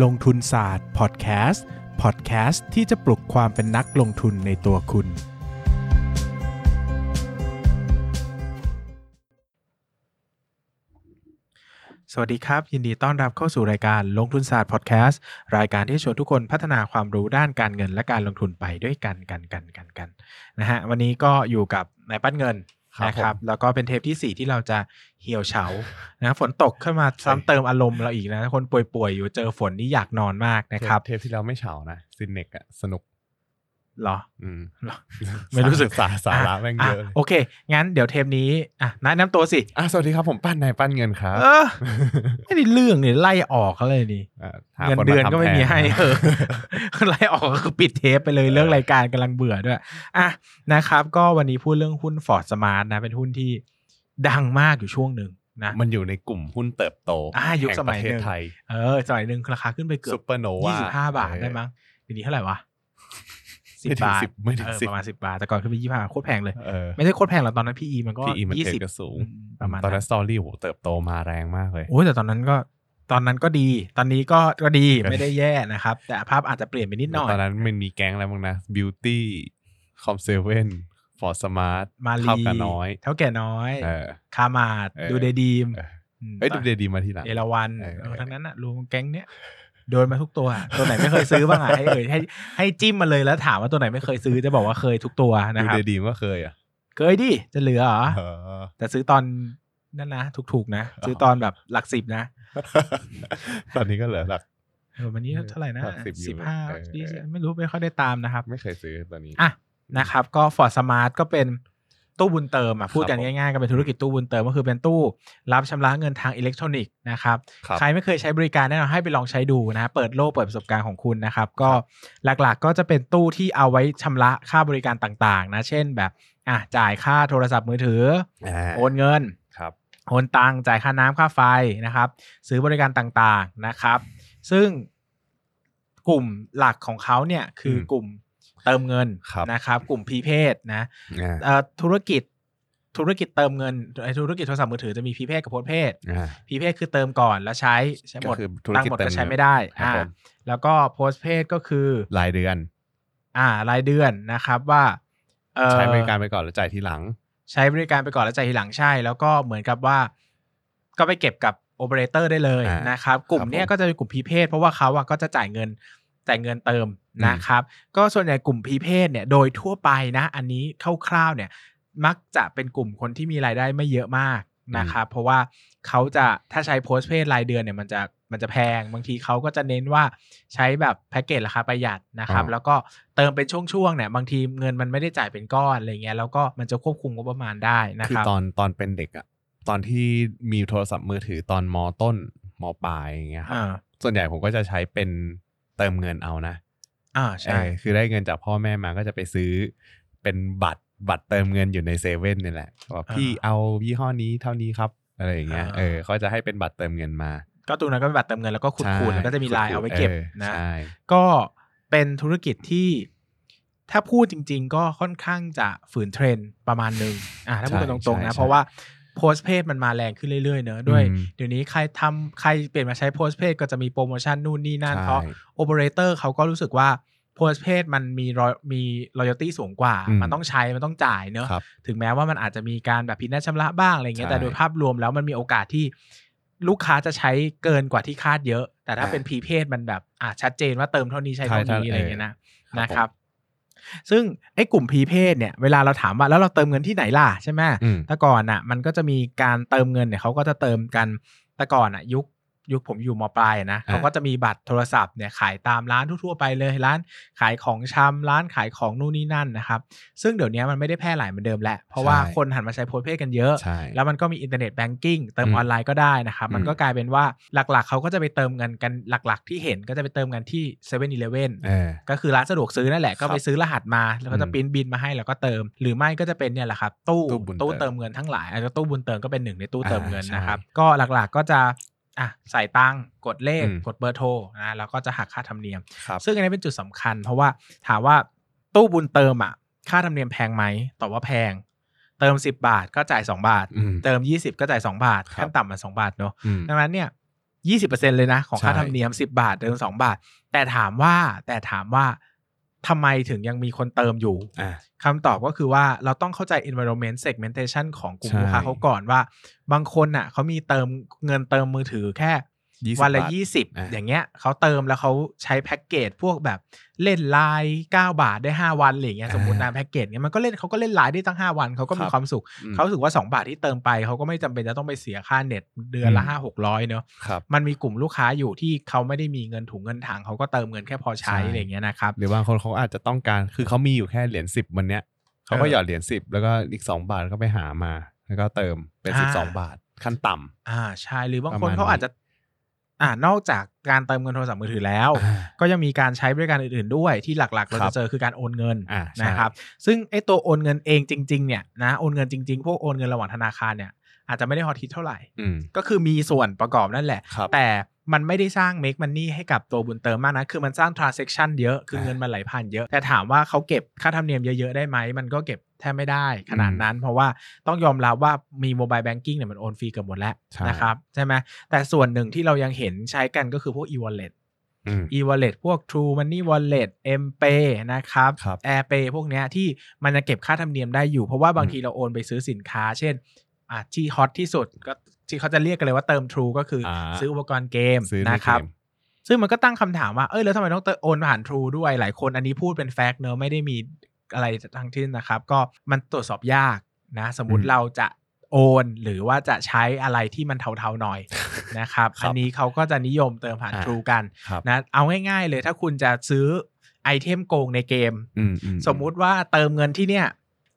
ลงทุนศาสตร์พอดแคสต์พอดแคสต์ที่จะปลุกความเป็นนักลงทุนในตัวคุณ สวัสดีครับ ยินดีต้อนรับเข้าสู่รายการลงทุนศาสตร์พอดแคสต์รายการที่ชวนทุกคนพัฒนาความรู้ด้านการเงินและการลงทุนไปด้วยกันกันกันกันกันนะฮะวันนี้ก็อยู่กับนายปั้นเงิน นะครับผมแล้วก็เป็นเทปที่ 4 ที่เราจะเหี่ยวเฉานะฝนตกขึ้นมาซ้ำเติมอารมณ์เราอีกนะ คนป่วยๆอยู่เจอฝนนี่อยากนอนมากนะครับ เทปที่เราไม่เฉานะซินเนกอะสนุกเหรออืมเหรอไม่รู้สึกสาสาระแม่งเยอะเลยโอเค งั้นเดี๋ยวเทปนี้อะแนะนำตัวสิอะสวัสดีครับผมปั้นนายปั้นเงินครับเออไม่ได้เรื่องเนี่ยไล่ออกเขาเลยนี่อะหาเงินคาเดือนทำก็ไม่แทมีให้เออไล่ออกก็คือปิดเทปไปเลยเรื่องรายการกำลังเบื่อด้วยอะนะครับ ก็วันนี้พูดเรื่องหุ้นฟอร์ดสมาร์ทนะ เป็นหุ้นที่ดังมากอยู่ช่วงหนึ่งนะมันอยู่ในกลุ่มหุ้นเติบโตอะยุคแห่งสมัยประเทศหนึ่งไทยเออสมัยหนึ่งราคาขึ้นไปเกือซูบเปอร์โนวายี่สิบห้าบาทได้มั้งเดี๋ยวนี้เท่าไหร่วะ สิไม่ถึงบาทสิบไม่ถึงเออสิบ ประมาณสิบาทแต่ก่อนขึ้นไปยี่ห้าโคตรแพงเลย เออไม่ใช่โคตรแพงหรอกตอนนั้นพีมันก็ PE มันยี่เกิสิบดกระสูงประมาณตอนนั้นั้นนสตอรี่โหเติบโตมาแรงมากเลย โอ้ยแต่ตอนนั้นก็ตอนนั้นก็ดี ตอนนี้ก็ก็ดีก็ดีไม่ได้แย่นะครับ แต่ภาพอาจจะเปลี่ยนไปนิดหน่อย ตอนนั้นมันมีแก๊งอะไรบ้างนะบิวตี้คอมเซเว่นฟอร์สมาร์ทมาลีเข้ากันน้อยเท่าแก่น้อย เออ คามาดเออ ดูเดดีมเออมเอ้ยดูเดดีมาทีหลัง เอราวันเออ เออทั้งนั้นอะรวมแก๊งเนี้ย โดนมาทุกตัว ตัวไหนไม่เคยซื้อบ้างอะให้เอ่ยให้ให้จิ้มมาเลยแล้วถามว่าตัวไหนไม่เคยซื้อจะบอกว่าเคยทุกตัวนะดูครับเดดีก็เคยอะเคยดิจะเหลือเหรอเออแต่ซื้อตอนนั่นนะถูกๆนะ ซื้อตอนแบบหลักสิบนะ ตอนนี้ก็เหลือหลักเออวันนี้เท่าไหร่นะหลักสิบอยู่สิบห้าเออยี่สิบไม่รู้ไม่ค่อยได้ตามนะครับ ไม่เคยซื้อตอนนี้อะนะครับ ก็ Ford Smart ก็เป็น ตู้บุญเติมอะพูดกันผมง่ายๆก็เป็นธุรกิจตู้บุญเติมก็คือเป็นตู้รับชำระเงินทางอิเล็กทรอนิกส์นะครับครับใครไม่เคยใช้บริการแน่นอนให้ไปลองใช้ดูนะเปิดโลกเปิดประสบการณ์ของคุณนะครับ ก็หลักๆก็จะเป็นตู้ที่เอาไว้ชำระค่าบริการต่างๆ นะ เช่นแบบอะจ่ายค่าโทรศัพท์มือถืออ่าโอนเงินครับโอนตังค์จ่ายค่าน้ำค่าไฟนะครับ ซื้อบริการต่างๆนะครับ ซึ่งกลุ่มหลักของเขาเนี่ยคืออมกลุ่ม เติมเงินครับนะครับ กลุ่มพีเพศนะอ่าเอ่อธุรกิจธุรกิจเติมเงินไอ้ธุรกิจโทรศัพท์มือถือจะมีพีเพศกับโพสเพศอ่าพีเพศคือเติมก่อนแล้วใช้ใช้หมดก็คือธุรตังกิจค์หมดเติมก็ใช้เงินไม่ได้ครับอ่าผมแล้วก็โพสเพศก็คือรายเดือน อ่ารายเดือนนะครับว่าเอ่อใช้บริการไปก่อนแล้วจ่ายทีหลัง ใช้บริการไปก่อนแล้วจ่ายทีหลังใช่ แล้วก็เหมือนกับว่า ก็ไปเก็บกับโอเปอเรเตอร์ได้เลยอ่านนะครับ กลุ่มครับเนี้ยผมก็จะเป็นกลุ่มพีเพศเพราะว่าเขาอะก็จะจ่ายเงินจ่ายเงินเติมอืม นะครับก็ส่วนใหญ่กลุ่มพีเพศเนี่ยโดยทั่วไปนะ อันนี้คร่าวๆเนี่ยมักจะเป็นกลุ่มคนที่มีรายได้ไม่เยอะมากนะครับเพราะว่าเขาจะถ้าใช้โพสเพศรายเดือนเนี่ยมันจะมันจะแพง บางทีเขาก็จะเน้นว่าใช้แบบแพ็กเกจราคาประหยัดนะครับอ๋อแล้วก็เติมเป็นช่วงๆเนี่ยบางทีเงินมันไม่ได้จ่ายเป็นก้อนอะไรเงี้ยแล้วก็มันจะควบคุมงบประมาณได้นะคือครับตอนตอนเป็นเด็กอะตอนที่มีโทรศัพท์มือถือตอนมต้นมปลายอย่างเงี้ยครับอ่าส่วนใหญ่ผมก็จะใช้เป็นเติมเงินเอานะ อ่าใช่เออคือได้เงินจากพ่อแม่มาก็จะไปซื้อเป็นบัตรบัตรเติมเงินอยู่ในเซเว่นนี่แหละว่าพี่เอายี่ห้อนี้เท่านี้ครับอะไรอย่างเงี้ยเออเขาจะให้เป็นบัตรเติมเงินมา ก็ตัวนั้นก็เป็นบัตรเติมเงินแล้วก็ขุดใช่คูณแล้วก็จะมีลายเอาไว้เก็บออนะใช่ก็เป็นธุรกิจที่ถ้าพูดจริง ๆ ก็ค่อนข้างจะฝืนเทรนด์ประมาณหนึ่งอ่าถ้าพูดกันตรงๆนะเพราะว่า โพสเพจมันมาแรงขึ้นเรื่อยๆเนอะด้วยอืมเดี๋ยวนี้ใครทำใครเปลี่ยนมาใช้โพสเพจก็จะมีโปรโมชั่นนู่นนี่นั่นใช่เพราะโอเปอเรเตอร์เขาก็รู้สึกว่าโพสเพจมันมีรอยมี loyalty สูงกว่าอืมมันต้องใช้ มันต้องจ่ายเนอะครับถึงแม้ว่ามันอาจจะมีการแบบผิดนัดชำระบ้างอะไรเงี้ยใช่แต่โดยภาพรวมแล้วมันมีโอกาสที่ลูกค้าจะใช้เกินกว่าที่คาดเยอะ แต่ถ้าอ่าเป็นพรีเพศมันแบบอะชัดเจนว่าเติมเท่านี้ใช้ใช่เท่านี้ใช่อะไรเงี้ยนะเออนะครับ ซึ่งไอ้กลุ่ม prepaid เนี่ยเวลาเราถามว่าแล้วเราเติมเงินที่ไหนล่ะใช่ไหมอืมแต่ก่อนอะมันก็จะมีการเติมเงินเนี่ยเขาก็จะเติมกันแต่ก่อนอะยุค ยุคผมอยู่มปลายอะนะอ่าเขาก็จะมีบัตรโทรศัพท์เนี่ยขายตามร้านทั่ว ๆ ไปเลยร้านขายของชำร้านขายของนู่นนี่นั่นนะครับ ซึ่งเดี๋ยวนี้มันไม่ได้แพร่หลายเหมือนเดิมแล้วเพราะว่าใช่คนหันมาใช้ postpaid กันเยอะใช่แล้วมันก็มี internet banking เติมอืมออนไลน์ก็ได้นะครับ มันอืมก็กลายเป็นว่าหลักๆ เขาก็จะไปเติมเงินกันหลักๆ ที่เห็นก็จะไปเติมกันที่7 e เ e ่ e อเออก็คือร้านสะดวกซื้อนั่นแหละก็ไปครับซื้อรหัสมาแล้วก็จะอืมปริ้นบินมาให้แล้วก็เติม หรือไม่ก็จะเป็นเนี่ยแหละครับตู้ตู้บุญตู้เติมเติมเงินทั้งหลายอาจจะตู้บุญเติมก็เป็นหนึ่งในตู้เติมเงินอ่าใช่นะครับก็หลักๆก็จะ อะใส่ตังค์กดเลขอืมกดเบอร์โทรนะแล้วก็จะหักค่าธรรมเนียมครับซึ่งอันนี้เป็นจุดสำคัญ เพราะว่าถามว่าตู้บุญเติมอะ ค่าธรรมเนียมแพงไหมตอบว่าแพง เติม 10 บาทก็จ่าย 2 บาทอืมเติม 20 ก็จ่าย 2 บาทครับขั้นต่ำมัน2บาทเนอะอืมดังนั้นเนี่ย20%เลยนะ ของค่าใช่ธรรมเนียม 10 บาท เติม 2 บาท แต่ถามว่าแต่ถามว่า ทำไมถึงยังมีคนเติมอยู่อ่าคำตอบก็คือว่าเราต้องเข้าใจ environment segmentation ของกลุ่มใช่ลูกค้าเขาก่อนว่า บางคนน่ะเขามีเติมเงินเติมมือถือแค่20 วันละบาทยี่สิบอะอย่างเงี้ยเขาเติมแล้วเขาใช้แพ็กเกจพวกแบบเล่นไลน์9บาทได้5วันอะไรอย่างเงี้ยสมมตินะแพ็กเกจเงี้ยมันก็เล่นเขาก็เล่นไลน์ได้ตั้ง5วันเขาก็มีครับความสุขอืมเขารู้สึกว่า2บาทที่เติมไปเขาก็ไม่จำเป็นจะต้องไปเสียค่าเน็ตเดือนละอืมห้าหกร้อยเนอะครับมันมีกลุ่มลูกค้าอยู่ที่เขาไม่ได้มีเงินถุงเงินถังเขาก็เติมเงินแค่พอใช้ใช่อะไรอย่างเงี้ยนะครับหรือบางคนเขาอาจจะต้องการคือเขามีอยู่แค่เหรียญสิบวันเนี้ยเขาก็เออหยอดเหรียญสิบแล้วก็อีกสองบาทก็ไปหามาแล้วก็เติมเป็นอ่าสิบสองบาทขั้นต่ำอ่าใช่หรือบางประคนมาณเขานี้อาจจะ อ่านอกจากการเติมเงินโทรศัพท์มือถือแล้วอ่าก็ยังมีการใช้บริการอื่นๆ ด้วยที่หลักๆ เราครัจะบเจอคือการโอนเงินอ่าใช่นะครับ ซึ่งไอ้ตัวโอนเงินเองจริงๆเนี่ยนะโอนเงินจริงๆ พวกโอนเงินระหว่างธนาคารเนี่ยอาจจะไม่ได้ฮอตฮิตเท่าไหร่อืมก็คือมีส่วนประกอบนั่นแหละครับแต่ มันไม่ได้สร้าง make money ให้กับตัวบุญเติมมากนะ คือมันสร้าง transaction เยอะ คืออ่าเงินมันไหลผ่านเยอะ แต่ถามว่าเขาเก็บค่าธรรมเนียมเยอะๆได้ไหม มันก็เก็บแทบไม่ได้ขนาดนั้น เพราะว่าต้องยอมรับว่ามี mobile banking เนี่ยมันโอนฟรีเกือบหมดแล้วใช่นะครับใช่ไหมแต่ส่วนหนึ่งที่เรายังเห็นใช้กันก็คือพวก e-wallet อืม e-wallet พวก True Money Wallet mPay นะครับครับ AirPay พวกเนี้ยที่มันจะเก็บค่าธรรมเนียมได้อยู่ เพราะว่าบางอืมทีเราโอนไปซื้อสินค้า เช่นอะที่ฮอตที่สุดก็ ที่เขาจะเรียกกันเลยว่าเติม True ก็คืออาซื้ออุปกรณ์เกมซื้อในนะครับเกมซึ่งมันก็ตั้งคำถามว่า เอ้ย แล้วทำไมต้องเติมโอนผ่าน True ด้วย หลายคนอันนี้พูดเป็นแฟกต์เนอะไม่ได้มีอะไรทั้งที่นะครับ ก็มันตรวจสอบยากนะ สมมติอืมเราจะโอน หรือว่าจะใช้อะไรที่มันเทาๆหน่อยนะครับครับอันนี้เขาก็จะนิยมเติมผ่านอ่า True กันครับนะ เอาง่ายๆเลยถ้าคุณจะซื้อไอเทมโกงในเกมอืมอืสมมุติว่าเติมเงินที่เนี่ย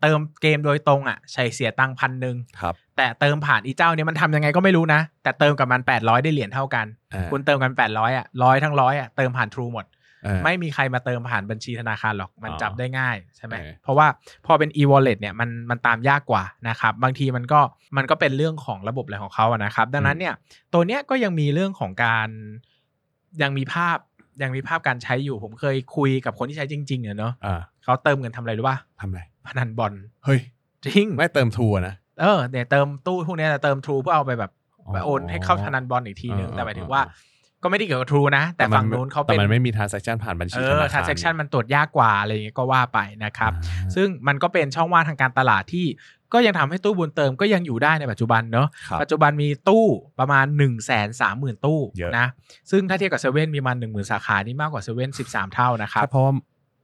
เติมเกมโดยตรงอะใช้เสียตังค์พันหนึ่งครับแต่เติมผ่านอีเจ้าเนี่ยมันทำยังไงก็ไม่รู้นะ แต่เติมกับมัน800ได้เหรียญเท่ากันอ่าคุณเติมกัน800อะร้อยทั้งร้อยอะเติมผ่าน True หมดเออไม่มีใครมาเติมผ่านบัญชีธนาคารหรอกมันอ๋อจับได้ง่ายใช่ไหมเออเพราะว่าพอเป็น e-wallet เนี่ยมันมันตามยากกว่านะครับบางทีมันก็มันก็เป็นเรื่องของระบบอะไรของเขาอะนะครับ ดังนั้นเนี่ยตัวเนี้ยก็ยังมีเรื่องของการยังมีภาพยังมีภาพการใช้อยู่ผมเคยคุยกับคนที่ใช้จริงๆเนี่ยเนาะอ่าเขาเติมเงินทำอะไรรู้ป่ะทำไร พนันบอลเฮ้ยจริงไม่เติมทัวร์นะเออเนี่ยเติมตู้พวกเนี้ยแต่เติม True เพื่อเอาไปแบบไปโอนให้เข้าพนันบอลอีกทีนึงเออแต่หมายถึงเออว่าก็ไม่ได้เกี่ยวกับ True นะ แต่ฝั่งนู้นเขาแต่เป็นมันไม่มี transaction ผ่านบัญชีเอธอนาคาร transaction มันตรวจยากกว่าอะไรอย่างเงี้ยก็ว่าไปนะครับอ่าซึ่งมันก็เป็นช่องว่างทางการตลาดที่ก็ยังทำให้ตู้บุญเติมก็ยังอยู่ได้ในปัจจุบันเนอะครับปัจจุบันมีตู้ประมาณหนึ่งแสนสามหมื่นตู้เยอะนะซึ่งถ้าเทียบกับเซเว่นมีประมาณหนึ่งหมื่นสาขานี่มากกว่าเซเว่นสิบสามเท่านะครับเพราะว่า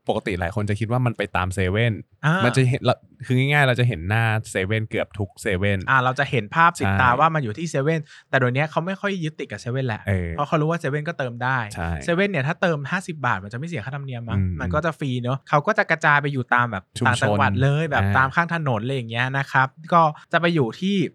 ปกติหลายคนจะคิดว่ามันไปตามเซเว่นอ่ามันจะเห็นเราคือง่ายๆ เราจะเห็นหน้าเซเว่นเกือบทุกเซเว่น อ่าเราจะเห็นภาพติดใช่ตาว่ามันอยู่ที่เซเว่นแต่เดี๋ยวนี้เขาไม่ค่อยยึดติดกับเซเว่นแหละเออเพราะเขารู้ว่าเซเว่นก็เติมได้ใช่เซเว่นเนี่ยถ้าเติม 50 บาท มันจะไม่เสียค่าธรรมเนียมมั้งอืมมันก็จะฟรีเนอะเขาก็จะกระจายไปอยู่ตามแบบชุมต่างจังหวัดชนเลยแบบอ่า ตามข้างถนนอะไรอย่างเงี้ยนะครับ ก็จะไปอยู่ที่อี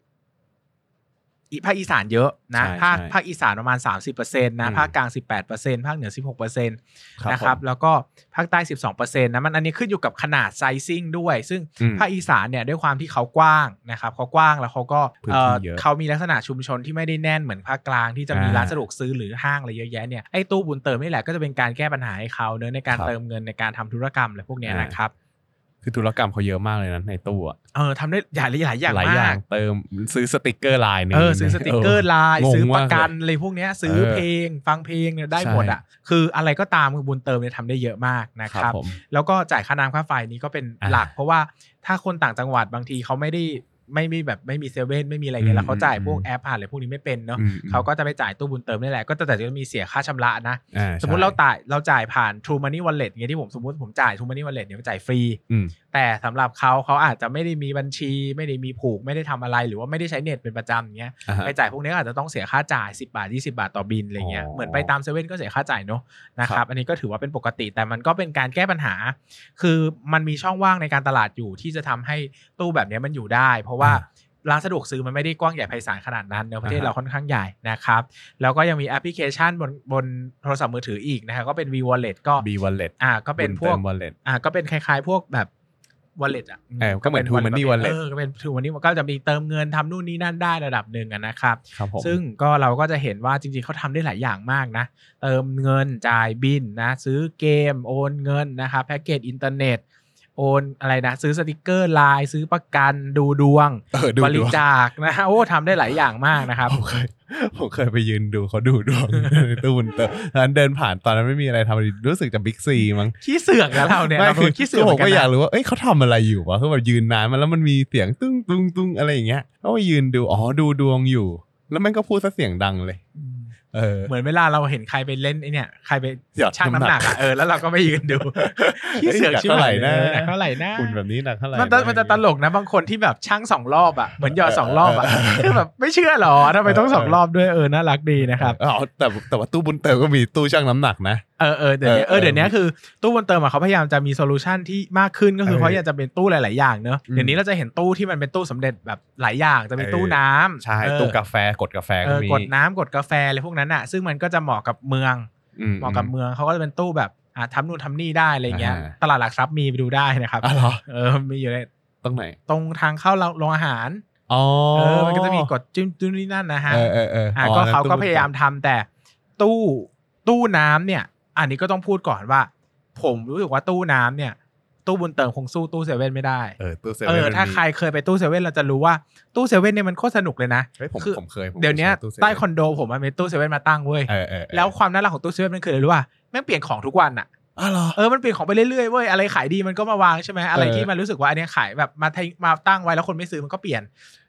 ภาคอีสานเยอะนะใช่ภาคใช่ภาคอีสานประมาณ 30%นะอืมภาคกลาง 18%ภาคเหนือ 16%ครับนะครับผมแล้วก็ภาคใต้ 12%นะมันอันนี้ขึ้นอยู่กับขนาดไซซิ่งด้วย ซึ่งอืมภาคอีสานเนี่ยด้วยความที่เขากว้างนะครับเขากว้างแล้วเขาก็พื้นเอ่ที่อเยอะเขามีลักษณะชุมชนที่ไม่ได้แน่นเหมือนภาคกลางที่จะมีอ่าร้านสะดวกซื้อหรือห้างอะไรเยอะแยะเนี่ยไอ้ตู้บุญเติมนี่แหละก็จะเป็นการแก้ปัญหาให้เขาเนื้อะในการครับเติมเงินในการทำธุรกรรมอะไรพวกเนี้ยอ่านนะครับ คือธุรกรรมเขาเยอะมากเลยนะในตู้อะเออทำได้หลายหลายอย่างหลายอมาย่างกเติมซื้อสติกเกอร์ลายหนึงเออซื้อสติกเกอร์ไลน์งงซื้อประมากเลยกันอะไรพวกเนี้ยซื้อเออเพลง ฟังเพลงเนี่ยได้ใช่หมดอะคืออะไรก็ตามคือบุญเติมเนี่ยทำได้เยอะมากนะคครัรับบผมแล้วก็จ่ายค่าน้ำค่าไฟนี้ก็เป็นอ่าหลัก เพราะว่าถ้าคนต่างจังหวัดบางทีเขาไม่ได้ ไม่มีแบบไม่มีเซเว่นไม่มีอะไรเงี้ยแล้วเขาจ่ายพวกแอปผ่านอะไรพวกนี้ไม่เป็นเนาะอืมเขาก็จะไปจ่ายตู้บุญเติมนี่แหละก็แต่แต่จะมีเสียค่าชำระนะอ่าสมมติใช่เราจ่ายเราจ่ายผ่าน True Money Wallet เงี้ยที่ผมสมมติผมจ่าย True Money Wallet เนี่ยจ่ายฟรีอืมแต่สำหรับเขาเขาอาจจะไม่ได้มีบัญชี ไม่ได้มีผูกไม่ได้ทำอะไรหรือว่าไม่ได้ใช้เน็ตเป็นประจำอย่างเงี้ยอ่าฮะไปจ่ายพวกนี้ก็อาจจะต้องเสียค่าจ่าย 10 บาท 20 บาทต่อบินอะไรเงี้ยอ๋อเหมือนไปตามเซเว่นก็เสียค่าจ่ายเนาะนะคครัรับบอันนี้ก็ถือว่าเป็นปกติแต่มันก็เป็นการแก้ปัญหา คือมันมีช่องว่างในการตลาดอยู่ที่จะทำให้ตู้แบบนี้มันอยู่ได้เพราะว่าอ่าร้านสะดวกซื้อมันไม่ได้กว้างใหญ่ไพศาลขนาดนั้นเนอะประเทศอ่าฮะเราค่อนข้างใหญ่นะครับ แล้วก็ยังมีแอปพลิเคชันบนบนโทรศัพท์มือถืออีกนะครับก็เป็น V Wallet ก็ B wallet อ่าก็เป็นพวกบุญติม wallet อ่าก็เป็นคล้ายๆ พวกแบบ wallet อะเออก็เหมือน True Money wallet เออก็เป็น True Money ก็จะมีเติมเงินทำนู่นนี่นั่นได้ระดับหนึ่งอะนะครับครับผมซึ่งก็เราก็จะเห็นว่าจริงๆเขาทำได้หลายอย่างมากนะ เติมเงินจ่ายบิลนะซื้อเกมโอนเงินนะครับแพ็กเกจอินเทอร์เน็ต โอนอะไรนะ ซื้อสติกเกอร์ไลน์ซื้อประกันดูดวงเออดูดวงบริจาคนะฮะโอ้ทำได้หลายอย่างมากนะครับผมเคยผมเคยไปยืนดูเขาดูดวงในตู้บุญเติมตอนนั้นเดินผ่านตอนนั้นไม่มีอะไรทำรู้สึกจะบิ๊กซีมั้งขี้เสือกนะเราเนี่ยไม่เราคือขี้เสือกผเหมือนกันนะว่าเอ้ยเขาทำอะไรอยู่วะคือแบบยืนนานมาแล้วมันมีเสียงตึ้งตึ้งตึ้งอะไรอย่างเงี้ยเขาไปยืนดูอ๋อดูดวงอยู่ แล้วมันก็พูดซะเสียงดังเลย เออเหมือนเวลาเราเห็นใครไปเล่นไอเนี่ยใครไปหยอดชั่งน้ำหนักอะเออแล้วเราก็ไปยืนดูขี้เสือกเฮ้ยหนักชิบเท่าไหร่หายนะเลยหนักเท่าไหร่นะคุณแบบนี้หนักเท่าไหร่มันจะมันจะตลกนะบางคนที่แบบชั่งสองรอบอะเหมือนหยอดสองรอบอะคือแบบไม่เชื่อหรอทำไมต้องสองรอบด้วยเออน่ารักดีนะครับอ๋อแต่แต่ว่าตู้บุญเติมก็มีตู้ชั่งน้ำหนักนะเออเออเดี๋ยวนี้เออเออเดี๋ยวนี้คือตู้บุญเติมอะเขาพยายามจะมี solution ที่มากขึ้นก็คือเออเขาอยากจะเป็นตู้หลาย ๆ อย่างเนอะอืมเดี๋ยวนี้เราจะเห็นตู้ที่มันเป็นตู้สำเร็จแบบหลายอย่างจะมีเออตู้น้ำใช่เออตู้กาแฟกดกาแฟเอก็อมีกดน้ำกดกาแฟอะไรพวกนั้นอะ ซึ่งมันก็จะเหมาะกับเมืองอืเหมาะกับเมืองเขาก็จะเป็นตู้แบบอะทำนู่นทำนี่ได้อะไรเงี้ยอ่าตลาดหลักทรัพย์มีไปดูได้นะครับอ๋อเหรอเออมีอยู่ในตรงไหน ตรงทางเข้าโรงอาหารอ๋อเออมันก็จะมีกดจิ้มจิ้มนี่นั่นนะฮะเออเออเอออะอ๋อก็นั่นเขาตู้ก็บุญพยายามทำแต่ตู้ตู้น้ำเนี่ย อันนี้ก็ต้องพูดก่อนว่า ผมรู้สึกว่าตู้น้ำเนี่ย ตู้บุญเติมคงสู้ตู้เซเว่นไม่ได้เออตู้เซเอเว่นอมันถ้ามีใครเคยไปตู้เซเว่นเราจะรู้ว่าตู้เซเว่นเนี่ยมันโคตรสนุกเลยนะเฮ้ยผมคือผมเคยผมเดี๋ยวเนี้ยใช้ตู้เซเว่นใต้คอนโดผมมันมีตู้เซเว่นมาตั้งเว้ยเออเออเออแล้วความน่ารักของตู้เซเว่นมันคืออะไรรู้ป่ะแม่งเปลี่ยนของทุกวันอะ อ๋อเหรอ เออมันเปลี่ยนของไปเรื่อยๆเว้ยอะไรขายดีมันก็มาวางใช่ไหมอะไรเออที่มันรู้สึกว่าอันเนี้ยขายแบบมาทิ้งมาตั้งไว้แล้วคนไม่ซื้อมันก็เปลี่ยน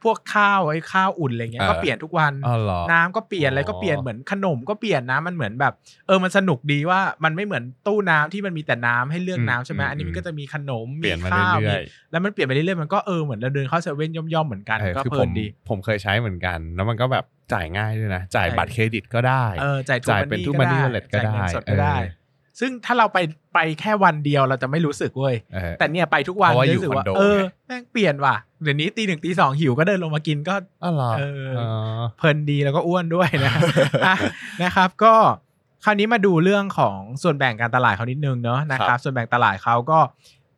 พวกข้าวไอ้ข้าวอุ่นอะไรเงี้ยก็เปลี่ยนทุกวันอ๋อเหรอน้ำก็เปลี่ยนอะไรก็เปลี่ยนอ๋อเหมือนขนมก็เปลี่ยนนะมันเหมือนแบบ เออมันสนุกดีว่ามันไม่เหมือนตู้น้ำที่มันมีแต่น้ำให้เลือกน้ำใช่ไหมอืมอันนี้มันก็จะมีขนมเปลี่ยนมาข้าวเรื่อยมีแล้วมันเปลี่ยนไปเรื่อยๆมันก็เออเหมือนเราเดินเข้าเซเว่นย่อมๆเหมือนกันๆเออก็คือเพผลิมนดี ผมเคยใช้เหมือนกัน แล้วมันก็แบบจ่ายง่ายด้วยนะจ่ายใช่บัตรเครดิตก็ได้เออจ่ายจ่ายเป็นทู True มัน Money นี่ Wallet ก็จ่ายเงินได้สดก็ได้เออ ซึ่งถ้าเราไปไปแค่วันเดียวเราจะไม่รู้สึกเว้ยเออแต่เนี่ยไปทุกวันเพราะว่าอยู่รู้สึกว่าคอนโดเออไง แม่งเปลี่ยนว่ะเดี๋ยวนี้ตีหนึ่งตีสองหิวก็เดินลงมากินก็ อ๋อเหรอเอออ๋ อ เพลินดีแล้วก็อ้วนด้วยนะ อะนะครับ ก็คราวนี้มาดูเรื่องของส่วนแบ่งการตลาดเขานิดนึงเนาะนะคครัรับ บ ส่วนแบ่งตลาดเขาก็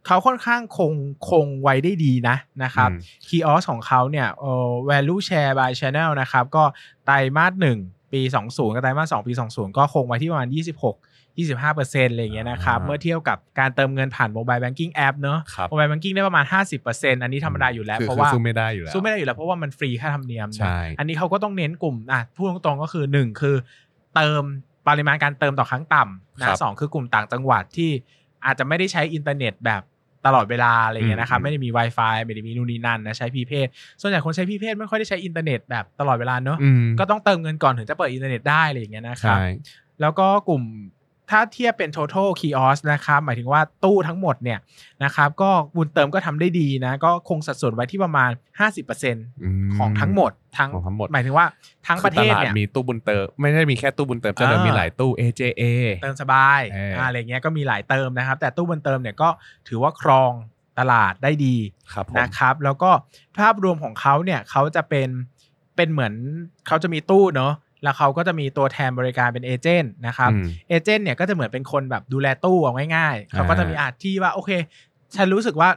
เขาค่อนข้างคงคงไว้ได้ดีนะนะครับ อืม คีออสของเขาเนี่ยเอ่อ value share by channel นะครับ ก็ไตรมาสหนึ่งปี 20 กับไตรมาส2ปี 20 ก็คงไว้ที่ประมาณ 26 25เปอร์เซ็นต์อะไรอย่างเงี้ยนะครับอ่าเมื่อเทียบกับการเติมเงินผ่าน mobile banking app เนอะครับ mobile banking ได้ประมาณ 50%อันนี้ธรรมดาอยู่แล้วคือเพราะคือว่าสู้ไม่ได้อยู่แล้วสู้ไม่ได้อยู่แล้วเพราะว่ามันฟรีค่าธรรมเนียมนะใช่อันนี้เขาก็ต้องเน้นกลุ่มอะพูดตรงๆก็คือ 1 คือ เติมปริมาณการเติมต่อครั้งต่ำครันะบสองคือกลุ่มต่างจังหวัดที่อาจจะไม่ได้ใช้อินเทอร์เน็ตแบบตลอดเวลาอะไรอย่างเงี้ยนะครับอืมไม่ได้มี Wi-Fi ไม่ได้มีนู่นนี่นั่นนะใช้พีเพศส่วนใหญ่คนใช้พีเพศไม่ค่อยได้ใช้อินเทอร์เน็ตแบบตลอดเวลาเนอะอืมก็ต้องเติมเงินก่อนถึงจะเปิดอินเทอร์เน็ตได้อะไรอย่างเงี้ยนะครับใช่แล้วก็กลุ่ม ถ้าเทียบเป็น total kiosk นะครับหมายถึงว่าตู้ทั้งหมดเนี่ยนะครับก็บุญเติมก็ทำได้ดีนะก็คงสัดส่วนไว้ที่ประมาณ 50% ของทั้งหมดทั้งของทั้งหมดหมายถึงว่าทั้งประเทศคือตลาดเนี่ยมีตู้บุญเติม ไม่ได้มีแค่ตู้บุญเติมจะเดิมอ่ามีมีหลายตู้ AJA เติมสบายเอออ่าอะไรเงี้ยก็มีหลายเติมนะครับ แต่ตู้บุญเติมเนี่ยก็ถือว่าครองตลาดได้ดีครับผมนะครับ แล้วก็ภาพรวมของเขาเนี่ยเขาจะเป็นเป็นเหมือนเขาจะมีตู้เนอะ แล้วเขาก็จะมีตัวแทนบริการเป็นเอเจนต์นะครับอืมเอเจนต์เนี่ยก็จะเหมือนเป็นคนแบบดูแลตู้เอาง่ายๆเขาก็จะมีอาที่ว่าโอเค ฉันรู้สึกว่า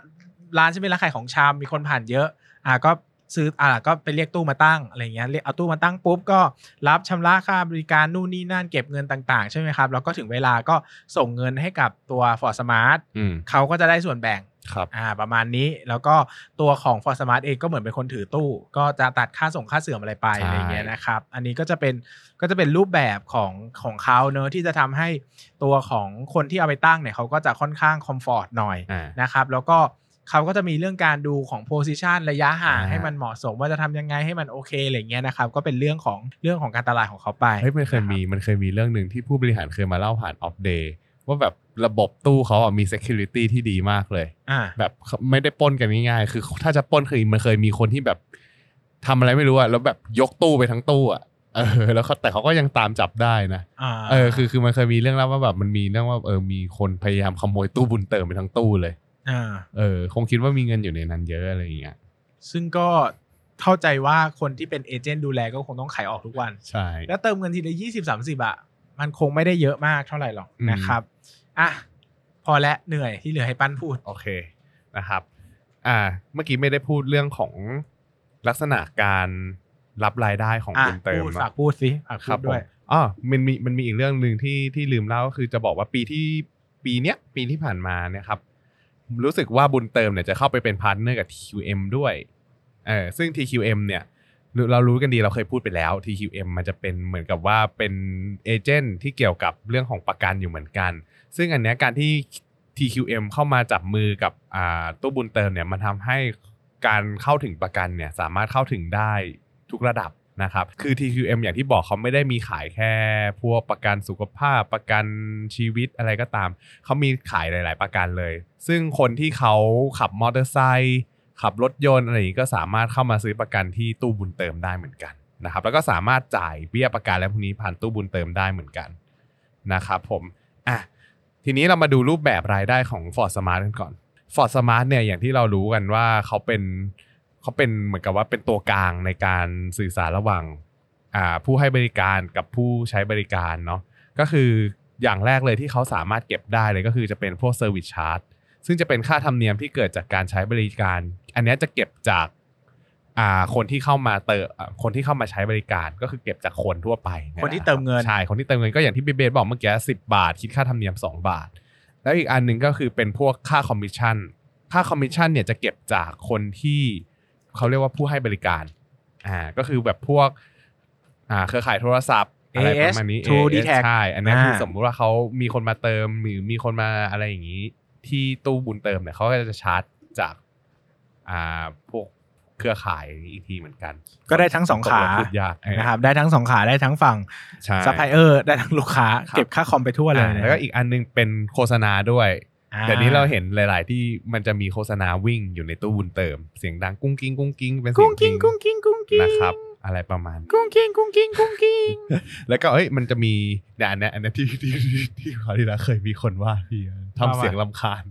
ร้านฉันเป็นร้านขายของชำมีคนผ่านเยอะอ่าก็ซื้ออ่าก็ไปเรียกตู้มาตั้งอะไรเงี้ยเรียกเอาตู้มาตั้งปุ๊บก็รับชำระค่าบริการนู่นนี่นั่นเก็บเงินต่างๆ ใช่ไหมครับ แล้วก็ถึงเวลาก็ส่งเงินให้กับตัว Forth Smart อืมเขาก็จะได้ส่วนแบ่ง ครับอ่าประมาณนี้แล้วก็ตัวของ Forth Smart เองก็เหมือนเป็นคนถือตู้ ก็จะตัดค่าส่งค่าเสื่อมอะไรไปใช่ อะไรเงี้ยนะครับ อันนี้ก็จะเป็นก็จะเป็นรูปแบบของของเขาเนอะที่จะทำให้ตัวของคนที่เอาไปตั้งเนี่ยเขาก็จะค่อนข้าง comfort หน่อย อ่า นะครับแล้วก็เขาก็จะมีเรื่องการดูของ position ระยะห่างอ่า ให้มันเหมาะสมว่าจะทำยังไงให้มันโอเคอะไรเงี้ยนะครับก็เป็นเรื่องของเรื่องของการตลาดของเขาไปเฮ้ยมันเคยมีมันเคยมีเรื่องหนึ่งที่ผู้บริหารเคยมาเล่าผ่านออฟเดย์ ว่าแบบระบบตู้เขาอะมี security ที่ดีมากเลย อ่า แบบไม่ได้ปล้นกันง่ายๆ คือถ้าจะปล้นคือมันเคยมีคนที่แบบทำอะไรไม่รู้อะแล้วแบบยกตู้ไปทั้งตู้อะเออแล้วเขาแต่เขาก็ยังตามจับได้นะอ่าเออคือคือมันเคยมีเรื่องเล่าว่าแบบมันมีเรื่องว่าเออมีคนพยายามขโมยตู้บุญเติมไปทั้งตู้เลย อ่า เออคงคิดว่ามีเงินอยู่ในนั้นเยอะอะไรอย่างเงี้ยซึ่งก็เข้าใจว่าคนที่เป็นเอเจนต์ดูแลก็คงต้องขายออกทุกวัน ใช่ แล้วเติมเงินทีละยี่สิบสามสิบอะ มันคงไม่ได้เยอะมากเท่าไหร่หรอกอืมนะครับอะพอและเหนื่อยที่เหลือให้ปั้นพูดโอเคนะครับ อ่า เมื่อกี้ไม่ได้พูดเรื่องของลักษณะการรับรายได้ของอะบุญเติมพูดเนอะฝากพูดสิฝากคพูรัดบด้วยผมอ๋อมันมีมันมีอีกเรื่องหนึ่งที่ที่ลืมเล่าก็คือจะบอกว่าปีที่ปีเนี้ยปีที่ผ่านมาเนี่ยครับ รู้สึกว่าบุญเติมเนี่ยจะเข้าไปเป็น partner กับ TQM ด้วยเออซึ่ง TQM เนี่ย เรารู้กันดีเราเคยพูดไปแล้ว TQM มันจะเป็นเหมือนกับว่าเป็น agent ที่เกี่ยวกับเรื่องของประกันอยู่เหมือนกัน ซึ่งอันนี้การที่ TQM เข้ามาจับมือกับตู้บุญเติมเนี่ยมันทำให้การเข้าถึงประกันเนี่ยสามารถเข้าถึงได้ทุกระดับนะครับ คือ TQM อย่างที่บอกเขาไม่ได้มีขายแค่พวกประกันสุขภาพประกันชีวิตอะไรก็ตาม เขามีขายหลาย ๆ ประกันเลย ซึ่งคนที่เขาขับมอเตอร์ไซค์ ขับรถยนต์อะไรอย่างนี้ก็สามารถเข้ามาซื้อประกันที่ตู้บุญเติมได้เหมือนกันนะครับแล้วก็สามารถจ่ายเบี้ยประกันและพวกนี้ผ่านตู้บุญเติมได้เหมือนกันนะครับผมอะทีนี้เรามาดูรูปแบบรายได้ของ Ford Smart กันก่อน Ford Smart เนี่ยอย่างที่เรารู้กันว่าเขาเป็นเขาเป็นเหมือนกับว่าเป็นตัวกลางในการสื่อสารระหว่างอ่าผู้ให้บริการกับผู้ใช้บริการเนาะก็คืออย่างแรกเลยที่เขาสามารถเก็บได้เลยก็คือจะเป็นพวก Service Charge ซึ่งจะเป็นค่าธรรมเนียมที่เกิดจากการใช้บริการ อันเนี้ยจะเก็บจากอ่าคนที่เข้ามาเติมอ่าคนที่เข้ามาใช้บริการก็คือเก็บจากคนทั่วไปคนที่เติมเงินใช่คนที่เติมเงินก็อย่างที่พี่เบสบอกเมื่อกี้สิบบาท คิดค่าธรรมเนียม 2 บาท แล้วอีกอันหนึ่งก็คือเป็นพวกค่าคอมมิชชั่นค่าคอมมิชชั่นเนี่ยจะเก็บจากคนที่เขาเรียกว่าผู้ให้บริการอ่าก็คือแบบพวกอ่าเครือข่ายโทรศัพท์อะไรประมาณนี้ AIS True AIS Dtac ใช่อันนี้คืออ่าสมมุติว่าเขามีคนมาเติมหรือมีคนมาอะไรอย่างนี้ ที่ตู้บุญเติมเนี่ยเขาก็จะชาร์จจากอ่า พวกเครือข่ายอีกทีเหมือนกัน ก็ได้ทั้งสองขาตกลพูดยากเออนะครับได้ทั้งสองขาได้ทั้งฝั่งใช่ซัพพลายเออร์ได้ทั้งลูกค้าครับเก็บค่าคอมไปทั่วเลยอ่าแล้วก็อีกอันนึงเป็นโฆษณาด้วยอ่าเดี๋ยวนี้เราเห็นหลาย ๆ ที่มันจะมีโฆษณาวิ่งอยู่ในตู้บุญเติม เสียงดังกุ้งกิ้งกุ้งกิ้งเป็นเสียงกุ้งกิ้งกุ้งกิ้งกุ้งกิ้งนะครับอะไรประมาณนี้กุ้งกิ้งกุ้งกิ้งกุ้งกิ้งแล้วก็เอ้ยมันจะมีเนี่ยอันเนี้ยอันเนี้ยที่ที่ที่ที่คราวที่แล้วเคยมีคนว่าพี่ทำเสียงรำคาญ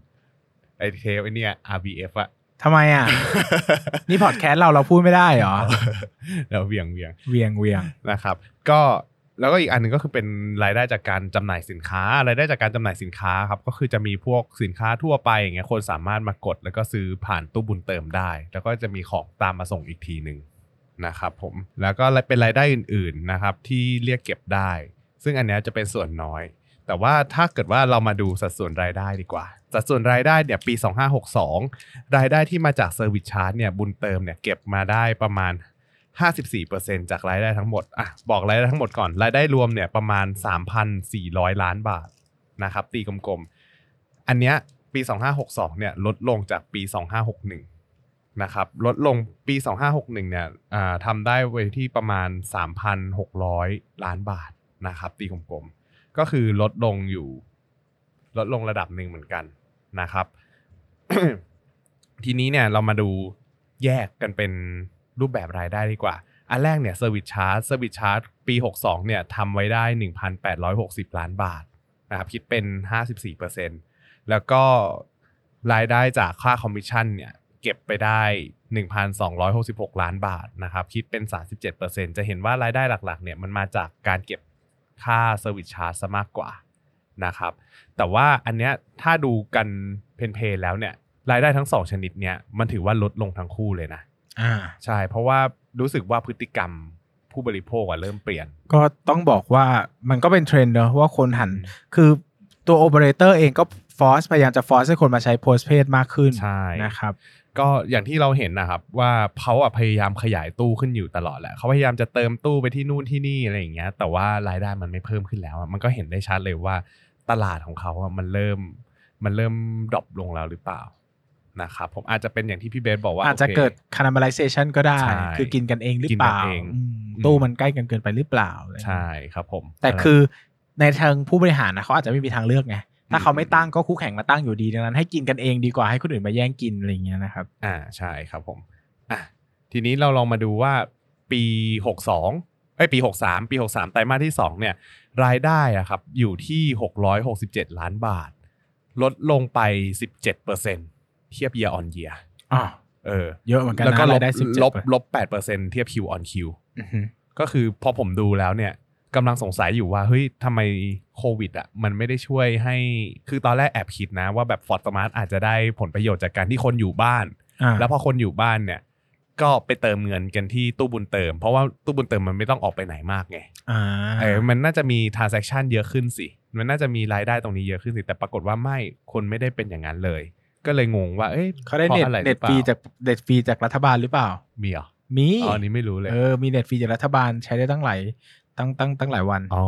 ไอเทปไอเนี่ย RBF อะ ทำไมอะ นี่พอดแคสต์เราเราพูดไม่ได้เหรอเดี๋ยวเวียงเวียงเวียงเวียงนะครับ ก็แล้วก็อีกอันหนึ่งก็คือเป็นรายได้จากการจำหน่ายสินค้ารายได้จากการจำหน่ายสินค้าครับก็คือจะมีพวกสินค้าทั่วไปอย่างเงี้ยคนสามารถมากด แล้วก็ซื้อผ่านตู้บุญเติมได้ แล้วก็จะมีของตามมาส่งอีกทีหนึ่งนะครับผมแล้วก็เป็นรายได้อื่นๆนะครับที่เรียกเก็บได้ ซึ่งอันเนี้ยจะเป็นส่วนน้อย แต่ว่าถ้าเกิดว่าเรามาดูสัดส่วนรายได้ดีกว่า สัดส่วนรายได้เนี่ยปี 2562 รายได้ที่มาจาก service charge เนี่ยบุญเติมเนี่ยเก็บมาได้ประมาณ 54%จากรายได้ทั้งหมดอะบอกรายได้ทั้งหมดก่อน รายได้รวมเนี่ยประมาณ 3,400 ล้านบาทนะครับตีกลมๆ อันเนี้ยปี 2562เนี่ยลดลงจากปี 2561นะครับลดลงปี 2561เนี่ยอ่าทำได้ไว้ที่ประมาณ 3,600 ล้านบาทนะครับตีกลมๆ ก็คือลดลงอยู่ ลดลงระดับหนึ่งเหมือนกันนะครับ ทีนี้เนี่ยเรามาดูแยกกันเป็นรูปแบบรายได้ดีกว่า อันแรกเนี่ย service charge service charge ปี 62เนี่ยทำไว้ได้ 1,860 ล้านบาทนะครับคิดเป็น 54%แล้วก็รายได้จากค่าคอมมิชชั่นเนี่ยเก็บไปได้ 1,266 ล้านบาทนะครับคิดเป็น 37%จะเห็นว่ารายได้หลักๆเนี่ยมันมาจากการเก็บ ค่า service charge ซะมากกว่านะครับ แต่ว่าอันเนี้ยถ้าดูกัน plain ๆแล้วเนี่ยรายได้ทั้งสองชนิดเนี่ยมันถือว่าลดลงทั้งคู่เลยนะอ่าใช่เพราะว่ารู้สึกว่าพฤติกรรมผู้บริโภคอะเริ่มเปลี่ยน ก็ต้องบอกว่ามันก็เป็นเทรนด์เนอะว่าคนหันคือตัวโอเปอเรเตอร์เองก็ force พยายามจะ force ให้คนมาใช้ postpaid มากขึ้นใช่นะครับ ก็อย่างที่เราเห็นนะครับว่าเขาอะพยายามขยายตู้ขึ้นอยู่ตลอดแหละเขาพยายามจะเติมตู้ไปที่นู่นที่นี่อะไรอย่างเงี้ย แต่ว่ารายได้มันไม่เพิ่มขึ้นแล้วอะมันก็เห็นได้ชัดเลยว่าตลาดของเขาอะมันเริ่มมันเริ่มดรอปลงแล้วหรือเปล่านะครับผมอาจจะเป็นอย่างที่พี่เบสบอกว่า อาจจะโคเกิด cannibalization ก็ได้ใช่คือกินกันเองหรือเปล่ากินกันเองอืมอืมตู้มันใกล้กันเกินไปหรือเปล่าอะไรอย่างเงี้ยใช่ครับผม แต่คือในทางผู้บริหารนะเขาอาจจะไม่มีทางเลือกไง ถ้าเขาไม่ตั้งก็คู่แข่งมาตั้งอยู่ดีดังนั้นให้กินกันเองดีกว่าให้คนอื่นมาแย่งกินอะไรอย่างเงี้ยนะครับ อ่าใช่ครับผมอะทีนี้เราลองมาดูว่าปี62เอ้ยปี 63 ปี 63 ไตรมาสที่ 2 เนี่ย รายได้อะครับอยู่ที่ 667 ล้านบาท ลดลงไป 17%เทียบ year on year อ๋อเออเยอะเหมือนกันแล้วก็นะลราบยได้สิบลบลบ8%เทียบ Q on Q อือฮึก็คือพอผมดูแล้วเนี่ย กำลังสงสัยอยู่ว่าเฮ้ยทำไมโควิดอะมันไม่ได้ช่วยให้คือตอนแรกแอบคิดนะว่าแบบฟอร์ดสมาร์ทอาจจะได้ผลประโยชน์จากการที่คนอยู่บ้านอ่าแล้วพอคนอยู่บ้านเนี่ย ก็ไปเติมเงินกันที่ตู้บุญเติม เพราะว่าตู้บุญเติมมันไม่ต้องออกไปไหนมากไงอ่าเออมันน่าจะมี transaction เยอะขึ้นสิ มันน่าจะมีรายได้ตรงนี้เยอะขึ้นสิ แต่ปรากฏว่าไม่คนไม่ได้เป็นอย่างนั้นเลย ก็เลยงงว่า เอ้ยเขาได้พระเน็ตอะไรหรือเปล่าเน็ตฟรีจากเน็ตฟรีจากรัฐบาลหรือเปล่ามีเหรอมีอ๋ออันนี้ไม่รู้เลยเออมีเน็ตฟรีจากรัฐบาลใช้ได้ตั้งหลาย ตั้งตั้งตั้งหลายวันอ๋อ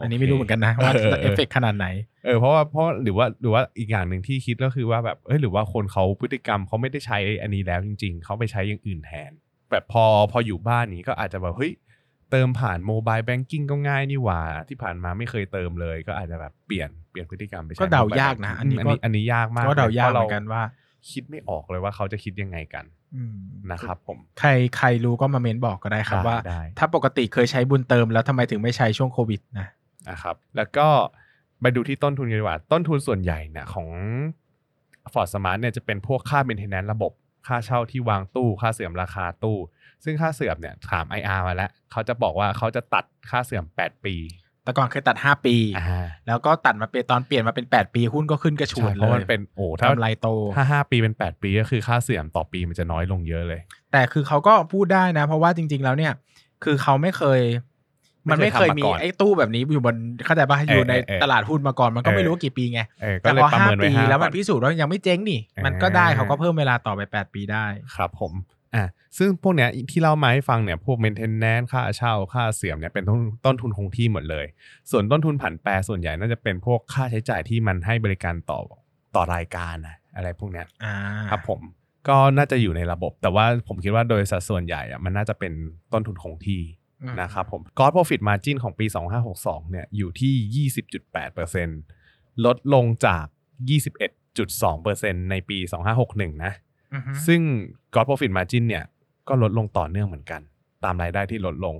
อัอันนี้ไม่รู้เหมือนกันนะว่าเอฟเฟกขนาดไหนเออเพราะว่าเพราะหรือว่าหรือว่าอีกอย่างหนึ่งที่คิดก็คือว่าแบบเอ้ยหรือว่าคนเขาพฤติกรรมเขาไม่ได้ใช้อันนี้แล้วจริง ๆเขาไปใช้อย่างอื่นแทนแบบพอพออยู่บ้านนี้ก็อาจจะแบบเฮ้ยเติมผ่าน mobile banking ก็ง่ายนี่หว่า ที่ผ่านมาไม่เคยเติมเลย ก็อาจจะแบบเปลี่ยนเปลี่ยนพฤติกรรมไปใช้ก็เดา mobile ยากนะ banking อันนี้อันก็นี้อันนี้ยากมากก็เดายากพระเหมือนกันว่า คิดไม่ออกเลยว่าเขาจะคิดยังไงกันอืม นะครับผมใครใครรู้ก็มาเมนต์บอกก็ได้ครับได้ว่าได้ถ้าปกติเคยใช้บุญเติมแล้วทำไมถึงไม่ใช้ช่วงโควิดนะนะครับแล้วก็ไปดูที่ต้นทุนกันดีกว่า ต้นทุนส่วนใหญ่เนี่ยของ Ford Smart เนี่ยจะเป็นพวกค่า maintenance ระบบ ค่าเช่าที่วางตู้ ค่าเสื่อมราคาตู้ ซึ่งค่าเสื่อมเนี่ยถาม IR มาแล้ว เขาจะบอกว่าเขาจะตัดค่าเสื่อม 8 ปี แต่ก่อนเคยตัด5ปีอ่าแล้วก็ตัดมาเป็นตอนเปลี่ยนมาเป็น8ปีหุ้นก็ขึ้นกระฉูใช่ดเพเลราะยมันเป็นโอ้ถ้ากำไรโตถ้าห้าปีเป็น8ปีก็คือค่าเสื่อมต่อปีมันจะน้อยลงเยอะเลย แต่คือเขาก็พูดได้นะ เพราะว่าจริง ๆ แล้วเนี่ย คือเขาไม่เคย มันไม่เคยไม่เคยทำมามีก่อนไอ้ตู้แบบนี้อยู่บนเข้าใจป่ะอยู่ในเออเออตลาดหุ้นมาก่อนมันก็เออไม่รู้ว่ากี่ปีไงเออก็แต่เลยพอประห้าเมินไว้ปีห้าแล้วมันก่อนพิสูจน์ว่ายังไม่เจ๊งนี่อ่ามัมันก็ได้เขาก็เพิ่มเวลาต่อไป8ปีได้ครับ ผม อะซึ่งพวกเนี้ยที่เล่ามาให้ฟังเนี่ยพวก maintenance ค่าเช่าค่าเสื่อมเนี่ยเป็นต้นต้นทุนคงที่หมดเลย ส่วนต้นทุนผันแปรส่วนใหญ่น่าจะเป็นพวกค่าใช้จ่ายที่มันให้บริการต่อต่อรายการนะอะไรพวกเนี้ยอ่าครับผมก็น่าจะอยู่ในระบบ แต่ว่าผมคิดว่าโดยสัดส่วนใหญ่อะมันน่าจะเป็นต้นทุนคงที่อืมนะครับผม Gross Profit Margin ของปี 2562 เนี่ยอยู่ที่ 20.8%ลดลงจาก 21.2%ในปี 2561 นะอือฮึ ซึ่ง Gross Profit Margin เนี่ยก็ลดลงต่อเนื่องเหมือนกัน ตามรายได้ที่ลดลง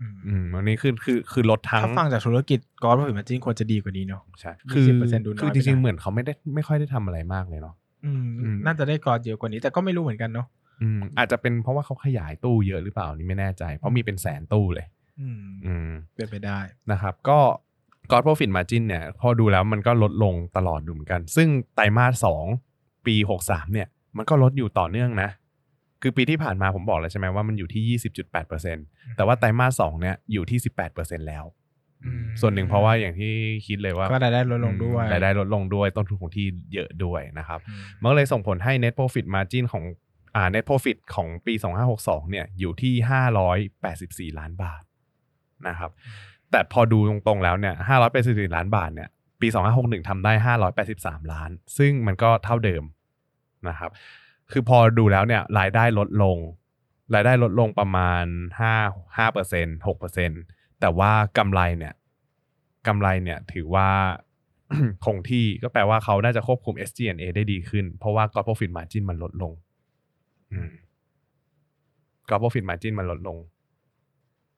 อืมอืมอันนี้คือคือคือลดทั้งถ้าฟังจากธุรกิจกอล์ฟผิดมาจริงควรจะดีกว่านี้เนาะใช่คือ20%ดูน้อยคือไปจริงนะๆเหมือนเขาไม่ได้ไม่ค่อยได้ทำอะไรมากเลยเนาะอืมอืมน่าจะได้กอล์ฟเยอะกว่านี้แต่ก็ไม่รู้เหมือนกันเนาะอืมอาจจะเป็นเพราะว่าเขาขยายตู้เยอะหรือเปล่านี่ไม่แน่ใจ เพราะมีเป็นแสนตู้เลย อืมอืมเป็นไปได้นะครับ ก็ Gross Profit Margin เนี่ย พอดูแล้วมันก็ลดลงตลอดดูเหมือนกัน ซึ่งไตรมาสสองปี63เนี่ย มันก็ลดอยู่ต่อเนื่องนะ คือปีที่ผ่านมาผมบอกแล้วใช่ไหมว่ามันอยู่ที่20.8%แต่ว่าไตรมาสสองเนี่ยอยู่ที่18%แล้วอืมส่วนหนึ่งเพราะว่าอย่างที่คิดเลยว่าก็รายได้ลดลงด้วยรายได้ลดลงด้วยต้นทุนของที่เยอะด้วยนะครับอืมมันก็เลยส่งผลให้ net profit margin ของอ่า net profit ของปี 2562 เนี่ยอยู่ที่ 584 ล้านบาทนะครับ แต่พอดูตรงๆแล้วเนี่ย584 ล้านบาทเนี่ยปี 2561ทำได้ 583 ล้าน ซึ่งมันก็เท่าเดิม นะครับ คือพอดูแล้วเนี่ยรายได้ลดลง รายได้ลดลงประมาณ5 5% 6%แต่ว่ากำไรเนี่ยกำไรเนี่ยถือว่าคงที่ก็แปลว่าเขาน่าจะควบคุม SG&A ได้ดีขึ้น เพราะว่า Gross Profit Margin มันลดลงอืม Gross Profit Margin มันลดลง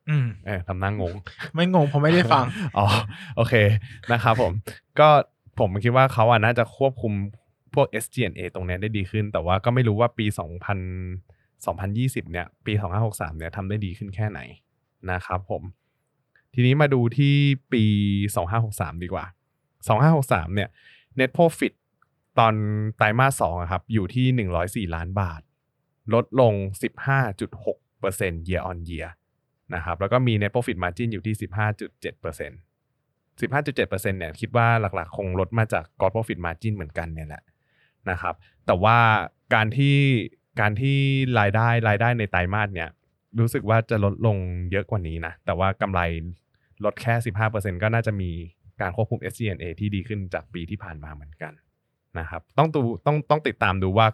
อืมเออทำหน้างง ไม่งงเพราะไม่ได้ฟัง อ๋อ โอเคนะครับผม ก็ผมคิดว่าเขาอะน่าจะควบคุม พวก SG&A ตรงเนี้ยได้ดีขึ้น แต่ว่าก็ไม่รู้ว่าปี 2000 2020 เนี่ย ปี 2563 เนี่ยทำได้ดีขึ้นแค่ไหนนะครับผม ทีนี้มาดูที่ปี 2563 ดีกว่า 2563 เนี่ย net profit ตอนไตรมาส2อะครับ อยู่ที่ 104 ล้านบาท ลดลง 15.6% year on year นะครับ แล้วก็มี net profit margin อยู่ที่ 15.7% 15.7%เนี่ยคิดว่าหลักๆ คงลดมาจาก gross profit margin เหมือนกันเนี่ยแหละ นะครับ แต่ว่าการที่การที่รายได้รายได้ในไตรมาสเนี่ยรู้สึกว่าจะลดลงเยอะกว่านี้นะ แต่ว่ากำไรลดแค่ 15%ก็น่าจะมีการควบคุม SG&A ที่ดีขึ้นจากปีที่ผ่านมาเหมือนกันนะครับต้องดูต้องต้องติดตามดูว่า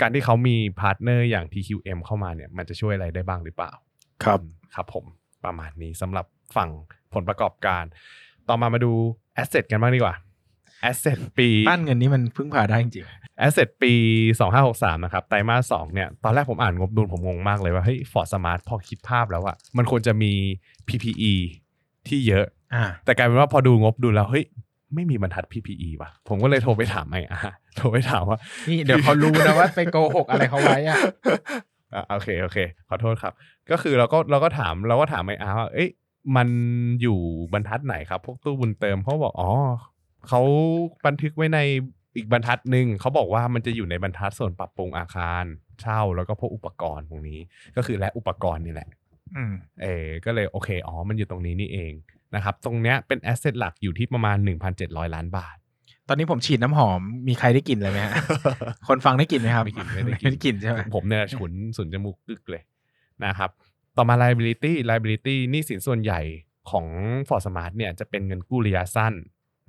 การที่เขามี partner อย่าง TQM เข้ามาเนี่ยมันจะช่วยอะไรได้บ้างหรือเปล่า ครับครับผมประมาณนี้สำหรับฝั่งผลประกอบการ ต่อมามาดู Asset กันบ้างดีกว่า Asset ปีบ้านเงินนี้มันพึ่งพาได้จริง Asset ปี 2563 นะครับ ไตรมาส2เนี่ย ตอนแรกผมอ่านงบดุลผมงงมากเลยว่า เฮ้ย Ford Smart พอคิดภาพแล้วอะมันควรจะมี PPE ที่เยอะๆอ่าแต่กลายเป็นว่าพอดูงบดุลแล้ว เฮ้ย ไม่มีบรรทัด PPE ว่ะ ผมก็เลยโทรไปถามไอ้อาโทรไปถามว่า นี่เดี๋ยวเขารู้นะว่าไปโกหกอะไรเขาไว้อะอะโอเค โอเค ขอโทษครับ ก็คือเราก็เราก็ถามเราก็ถามไอ้อาว่า เอ้ยมันอยู่บรรทัดไหนครับ พวกตู้บุญเติมเขาบอก อ๋อ เขาบันทึกไว้ในอีกบรรทัดหนึ่งเขาบอกว่ามันจะอยู่ในบรรทัดส่วนปรับปรุงอาคารเช่าแล้วก็พวกอุปกรณ์ตรงนี้ ก็คือและอุปกรณ์นี่แหละอืมเออก็เลยโอเคอ๋อมันอยู่ตรงนี้นี่เองนะครับ ตรงเนี้ยเป็นแอสเซทหลักอยู่ที่ประมาณ 1,700 ล้านบาท ตอนนี้ผมฉีดน้ำหอมมีใครได้กลิ่นเลยไหมฮะ คนฟังได้กลิ่นไหมครับไม่กินไม่ได้ไม่ได้กลิ่นใช่ไหมผมเนี่ยฉุนสุนจมูกกึกเลยนะครับ ต่อมา liability liability หนี่สินส่วนใหญ่ของ Ford Smart เนี่ยจะเป็นเงินกู้ระยะสั้น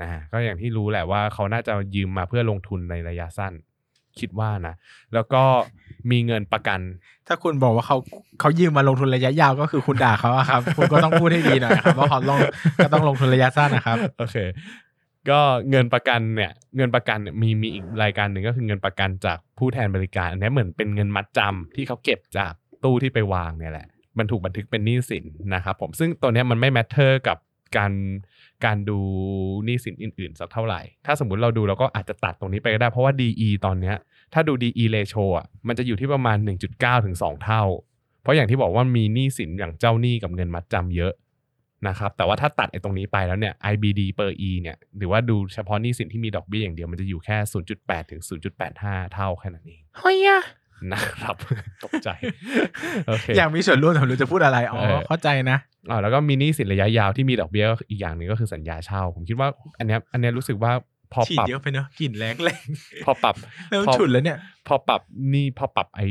นะก็อย่างที่รู้แหละว่าเขาน่าจะยืมมาเพื่อลงทุนในระยะสั้น คิดว่านะ แล้วก็มีเงินประกัน ถ้าคุณบอกว่าเขาเขายืมมาลงทุนระยะยาวก็คือคุณด่าเขาอะครับ คุณก็ต้องพูดให้ดีหน่อยครับว่าเขาลงก็ต้องลงทุนระยะสั้นนะครับ โอเค ก็เงินประกันเนี่ย เงินประกันเนี่ยมีมีอีกรายการหนึ่งก็คือเงินประกันจากผู้แทนบริการ อันนี้เหมือนเป็นเงินมัดจำที่เขาเก็บจากตู้ที่ไปวางเนี่ยแหละมันถูกบันทึกเป็นหนี้สินนะครับผมซึ่งตัวเนี้ยมันไม่ matter กับการ การดูหนี้สินอื่นๆ สักเท่าไหร่ ถ้าสมมติเราดูเราก็อาจจะตัดตรงนี้ไปก็ได้ เพราะว่า DE ตอนเนี้ยถ้าดู DE ratio อะมันจะอยู่ที่ประมาณ 1.9 ถึง 2 เท่า เพราะอย่างที่บอกว่ามีหนี้สินอย่างเจ้าหนี้กับเงินมัดจำเยอะนะครับแต่ว่าถ้าตัดไอ้ตรงนี้ไปแล้วเนี่ย IBD per E เนี่ยหรือว่าดูเฉพาะหนี้สินที่มีดอกเบี้ยอย่างเดียวมันจะอยู่แค่ 0.8 ถึง 0.85 เท่าแค่นั้นเองเฮ้ยอะ นะครับ ตกใจโอเคอยากมีส่วนร่วมแต่ไม่รู้จะพูดอะไรอ๋อเออเข้าใจนะอ่าแล้วก็มีหนี้สินระยะยาวที่มีดอกเบี้ยอีกอย่างหนึ่งก็คือสัญญาเช่า ผมคิดว่า อันเนี้ยอันเนี้ยรู้สึกว่าพอฉีดปรับเยอะไปเนอะกลิ่นแรงแรงพอปรับเริ่มพอฉุนแล้วเนี่ย พอปรับหนี่พอปรับไอ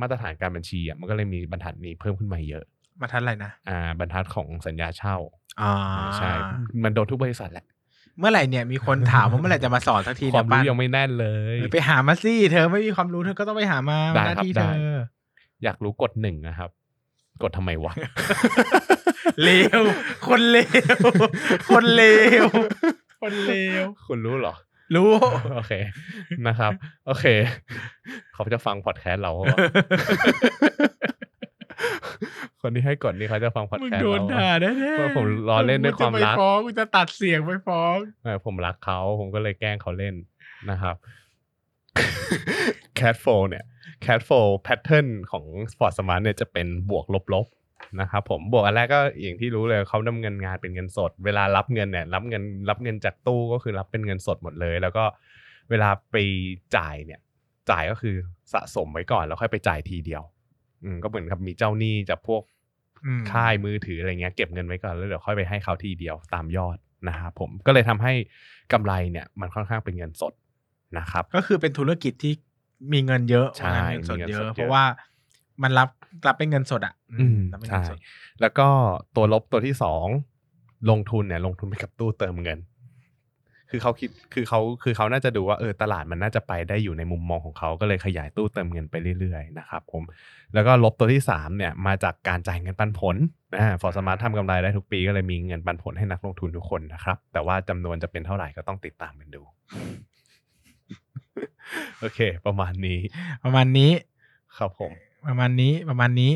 มาตรฐานการบัญชีอะมันก็เลยมีบรรทัดนี้เพิ่มขึ้นมาเยอะมาทันอะไรนะอ่าบรรทัดของสัญญาเช่าอ่าใช่ มันโดนทุกบริษัทแหละ เมื่อไหร่เนี่ยมีคนถามว่าเมื่อไหร่จะมาสอนสักทีคเนี่วามยปั้รู้นยังไม่แน่นเลยเออไปหามาสิเธอไม่มีความรู้เธอก็ต้องไปหามาได้หน้าครับที่ได้เธอ อยากรู้กฎหนึ่งนะครับ กดทำไมวะเลวคนเลวคนเลวคนเลวคุณรู้เหรอรู้ โอเคนะครับ โอเค เขาจะฟังพอดแคสต์เราปะวะ คนที่ให้กดนี่เขาจะฟังพอดมึงแคสต์โดเรานปะด่าแน่ๆว่าผมล้อเล่นด้วยความรักงจะไปฟ้องกูจะตัดเสียงไปฟ้องเออผมรักเขาผมก็เลยแกล้งเขาเล่นนะครับ cat f o เนี่ย cat f o pattern ของ Ford Smart เนี่ยจะเป็นบวกลบๆนะครับผมบวกอันแรกก็อย่างที่รู้เลยเขาดำเงินงานเป็นเงินสด เวลารับเงินเนี่ยรับเงินรับเงินจากตู้ก็คือรับเป็นเงินสดหมดเลย แล้วก็เวลาไปจ่ายเนี่ย จ่ายก็คือสะสมไว้ก่อนแล้วค่อยไปจ่ายทีเดียวอืมก็เหมือนกับมีเจ้าหนี้จากพวกอืม ค่ายมือถืออะไรเงี้ยเก็บเงินไว้ก่อนแล้วเดี๋ยวค่อยไปให้เขาทีเดียวตามยอดนะครับผมก็เลยทำให้กำไรเนี่ยมันค่อนข้างเป็นเงินสดนะครับ ก็คือเป็นธุรกิจที่มีเงินเยอะใช่เงินสดมีเงินเยสดเยอะอะเพราะว่ามันรับรับเป็นเงินสดอะอืมรับเป็นใช่เงินสดแล้วก็ตัวลบตัวที่สองลงทุนเนี่ยลงทุนไปกับตู้เติมเงิน คือเขาคิดคือเขาคือเขาน่าจะดูว่าเออตลาดมันน่าจะไปได้อยู่ในมุมมองของเขาก็เลยขยายตู้เติมเงินไปเรื่อยๆนะครับผมแล้วก็ลบตัวที่สามเนี่ยมาจากการจ่ายเงินปันผลนะฟอร์สมาร์ททำกำไรได้ทุกปีก็เลยมีเงินปันผลให้นักลงทุนทุกคนนะครับ แต่ว่าจำนวนจะเป็นเท่าไหร่ก็ต้องติดตามกันดู โอเค ประมาณนี้ ประมาณนี้ครับผม ประมาณนี้ประมาณนี้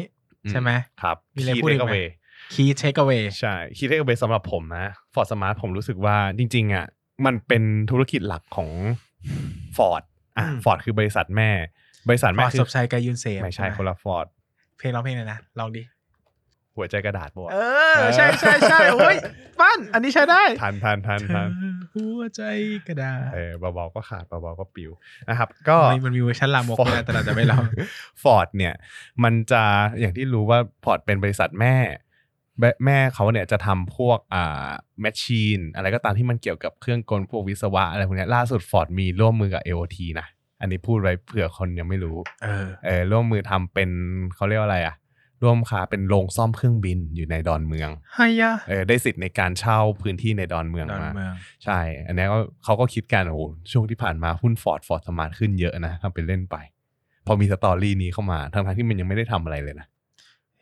ใช่ไหมครับมีอะไร Key พูดอีกไหม takeaway คีย์เทคเอาไว้ใช่คีย์เทคเวสำหรับผมนะฟอร์ดสมาร์ทผมรู้สึกว่าจริง ๆ อะ มันเป็นธุรกิจหลักของฟอร์ดอะฟอร์ดคือบริษัทแม่ บริษัทพแม่อคืศอพชัยกายุนเซฟไม่ใช่คนละฟอร์ดเพลงร้องเพลงเลยนะลองดิหัวใจกระดาษปะวะเออใช่ใช่ใช่โอ้ยปั้นอันนี้ใช้ได้ทันทันทันทันเธอหัวใจกระดาษเออเบาๆก็ขาดเบาๆก็ปิวนะครับ ก็มันมันมีเวอร์ชันลามกด้วยนะแต่เราจะไม่ลองForth เนี่ย มันจะอย่างที่รู้ว่า Forth เป็นบริษัทแม่ แม่แม่เขาเนี่ยจะทำพวกอ่า machine อะไรก็ตามที่มันเกี่ยวกับเครื่องกลพวกวิศวะอะไรพวกเนี้ยล่าสุด Forth มีร่วมมือกับ AOT นะ อันนี้พูดไว้เผื่อคนยังไม่รู้เออ เออร่วมมือทำเป็นเขาเรียกว่าอะไรอะร่วมค้าเป็นโรงซ่อมเครื่องบินอยู่ในดอนเมืองไฮยะเออได้สิทธิ์ในการเช่าพื้นที่ในดอนเมืองดอนมา เมือง ใช่ อันนี้ก็เขาก็คิดกันโอ้โหช่วงที่ผ่านมาหุ้น Forth Forth Smart ขึ้นเยอะนะทำเป็นเล่นไป พอมี story นี้เข้ามาทั้งๆที่มันยังไม่ได้ทำอะไรเลยนะเ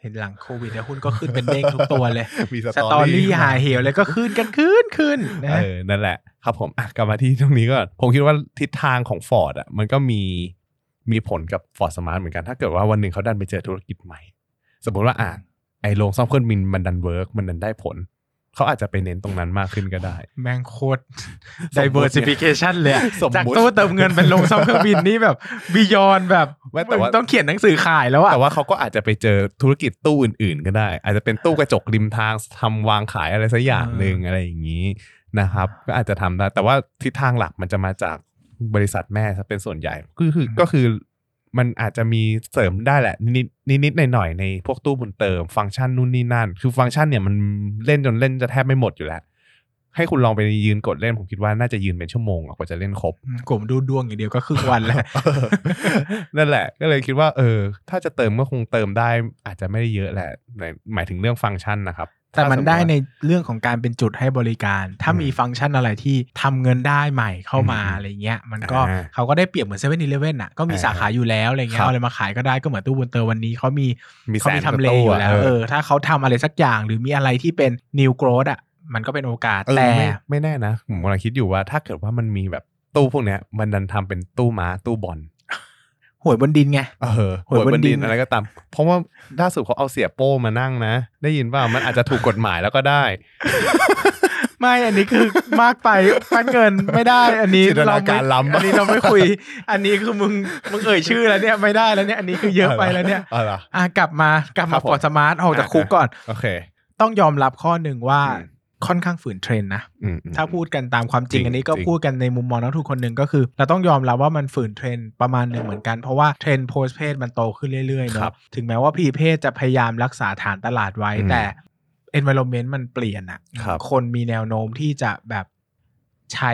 ห็นหลังโควิดแล้วหุ้นก็ขึ้นเป็นเด้งทุกตัวเลย มี story หาเหวเลยก็ขึ้นกันขึ้นขึ้นนะเออนั่นแหละครับผมอะกลับมาที่ตรงนี้ก็ผมคิดว่าทิศทางของ Forth อะมันก็มีมีผลกับ Forth Smart เหมือนกัน ถ้าเกิดว่าวันหนึ่งเขาดันไปเจอธุรกิจใหม่ สมมติว่าอะไอ้โรงซ่อมเครื่องบินมันดัน work มันดันได้ผล เขาอาจจะไปเน้นตรงนั้นมากขึ้นก็ได้ แมงโคตรสมมุติ diversification เลยอะสมมุติจากตู้เติมเงินเป็นลงซ่อมเครื่องบินนี่แบบบียอนแบบไม่แต่ว่ามึงต้องเขียนหนังสือขายแล้วอะแต่ว่าเขาก็อาจจะไปเจอธุรกิจตู้อื่น ๆ ก็ได้ อาจจะเป็นตู้กระจกริมทางทำวางขายอะไรสักอย่างหนึ่งอะไรอย่างนี้นะครับ ก็อาจจะทำได้ แต่ว่าทิศทางหลักมันจะมาจากบริษัทแม่ซะเป็นส่วนใหญ่ก็คือก็คือ มันอาจจะมีเสริมได้แหละ นิดๆนิดๆหน่อยๆในพวกตู้บุญเติม ฟังก์ชันนู่นนี่นั่น คือฟังก์ชันเนี่ยมันเล่นจนเล่นจะแทบไม่หมดอยู่แล้ว ให้คุณลองไปยืนกดเล่นผมคิดว่าน่าจะยืนเป็นชั่วโมงอะกว่าจะเล่นครบกลุ่มดูดวงอย่างเดียวก็ครึ่งวันแล้วนั่นแหละ ก็เลยคิดว่า เออ ถ้าจะเติมก็คงเติมได้ อาจจะไม่ได้เยอะแหละหมายหมายถึงเรื่องฟังก์ชันนะครับ แต่มันถ้าสติได้ว่าในเรื่องของการเป็นจุดให้บริการ ถ้าอืมมีฟังก์ชันอะไรที่ทำเงินได้ใหม่เข้ามาอืมอะไรเงี้ย มันก็อ่าเขาก็ได้เปรียบเหมือนเซเว่นอีเลฟเว่นอะก็มีอ่าสาขาอยู่แล้วอะไรเงี้ครัยบเอาอะไรมาขายก็ได้ก็เหมือนตู้บุญเติมวันนี้เขามีมีเขามีแสนกว่าทำเลตู้อยู่อะแล้วเออเออถ้าเขาทำอะไรสักอย่างหรือมีอะไรที่เป็น new growth อะมันก็เป็นโอกาสเออแต่ไม่ไม่แน่นะผมกำลังคิดอยู่ว่าถ้าเกิดว่ามันมีแบบตู้พวกเนี้ยมันดันทำเป็นตู้ม้าตู้บอล หวยบนดินไงเออหวยบนดินอะไรก็ตาม เพราะว่าล่าสุดเขาเอาเสียโป้มานั่งนะ ได้ยินว่ามันอาจจะถูกกฎหมายแล้วก็ได้ ไม่อันนี้คือมากไปปั้นเงินไม่ได้ อันนี้จินตนาการเไม่ล้ำอันนี้เราไม่คุย อันนี้คือมึงมึงเอ่ยชื่อแล้วเนี่ยไม่ได้แล้วเนี่ยอันนี้คือเยอะไปแล้วเนี่ยอ๋อเหรออะกลับมากลับครัมาบผม Forth Smart ออกจากคุกก่อนโอเค ต้องยอมรับข้อหนึ่งว่าอืม ค่อนข้างฝืนเทรนด์นะอืมอืมถ้าพูดกันตามความจริงจริงอันนี้ก็จริงพูดกันในมุมมองนักลงทุนคนหนึ่งก็คือ เราต้องยอมรับว่ามันฝืนเทรนด์ประมาณหนึ่งเหมือนกัน เพราะว่า trend postpaid มันโตขึ้นเรื่อยๆครัเนาะบถึงแม้ว่าพีเพจจะพยายามรักษาฐานตลาดไว้อืมแต่ environment มันเปลี่ยนอะครับคนมีแนวโน้มที่จะแบบใช้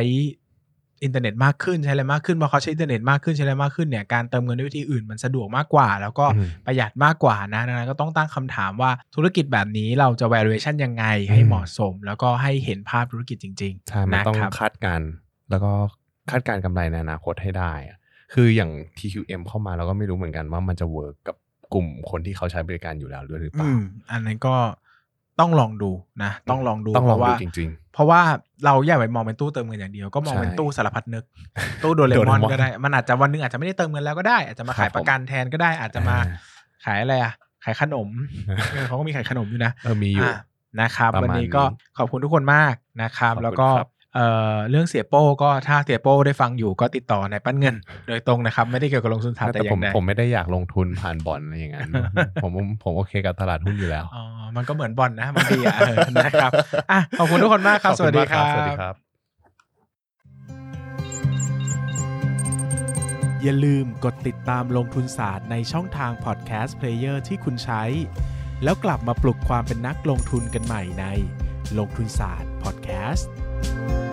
อินเทอร์เน็ตมากขึ้นใช้อะไรมากขึ้นพอเขาใช้อินเทอร์เน็ตมากขึ้นใช้อะไรมากขึ้นเนี่ยการเติมเงินด้วยวิธีอื่นมันสะดวกมากกว่า แล้วก็อืมประหยัดมากกว่านะดังนั้นก็ต้องตั้งคำถามว่าธุรกิจแบบนี้เราจะ valuation ยังไงให้อืมเหมาะสม แล้วก็ให้เห็นภาพธุรกิจจริงใช่ๆมันนะต้องครับคาดการณ์แล้วก็คาดการณ์กำไรในอนาคตให้ได้อะคืออย่าง TQM เข้ามาเราก็ไม่รู้เหมือนกันว่ามันจะ work กับกลุ่มคนที่เขาใช้บริการอยู่แล้วด้วยหรือเปอืล่ามอันนั้นก็ต้องลองดูนะ ต้องลองดูต้องลองเพราะดูว่าจริงเพราะว่า เราอย่าไปมองเป็นตู้เติมเงินอย่างเดียวก็มองใช่เป็นตู้สารพัดนึก ตู้โดเรมอนโดเรมอนก็ได้ มันอาจจะวันหนึงอาจจะไม่ได้เติมเงินแล้วก็ได้ อาจจะมาครัขายบประกันแทนก็ได้ อาจจะมาอ่าขายอะไรอะขายขนมเออเขาก็มีขายขนมอยู่นะเออมีอยู่อะนะครับประมาณวันนี้ก็นี้ขอบคุณทุกคนมากนะครับขอบคุณแล้วก็ครับ เอ่อเรื่องเสียโป้ก็ถ้าเสียโป้ได้ฟังอยู่ก็ติดต่อในปั้นเงิน โดยตรงนะครับ ไม่ได้เกี่ยวกับลงทุนฐานแต่แต่อผย่ามงใดผมไม่ได้อยากลงทุนผ่านบอลอะไรอย่างนั้นผมผมโอเคกับตลาดหุ้นอยู่แล้วอ๋อมันก็เหมือนบอลนะบางทีอะเออนะครับอะขอบคุณทุกคนมากครับขอสวัสดีมากครับสวัสดีครับ อย่าลืมกดติดตามลงทุนศาสตร์ในช่องทาง podcast player ที่คุณใช้ แล้วกลับมาปลุกความเป็นนักลงทุนกันใหม่ในลงทุนศาสตร์พอดแคสต์ you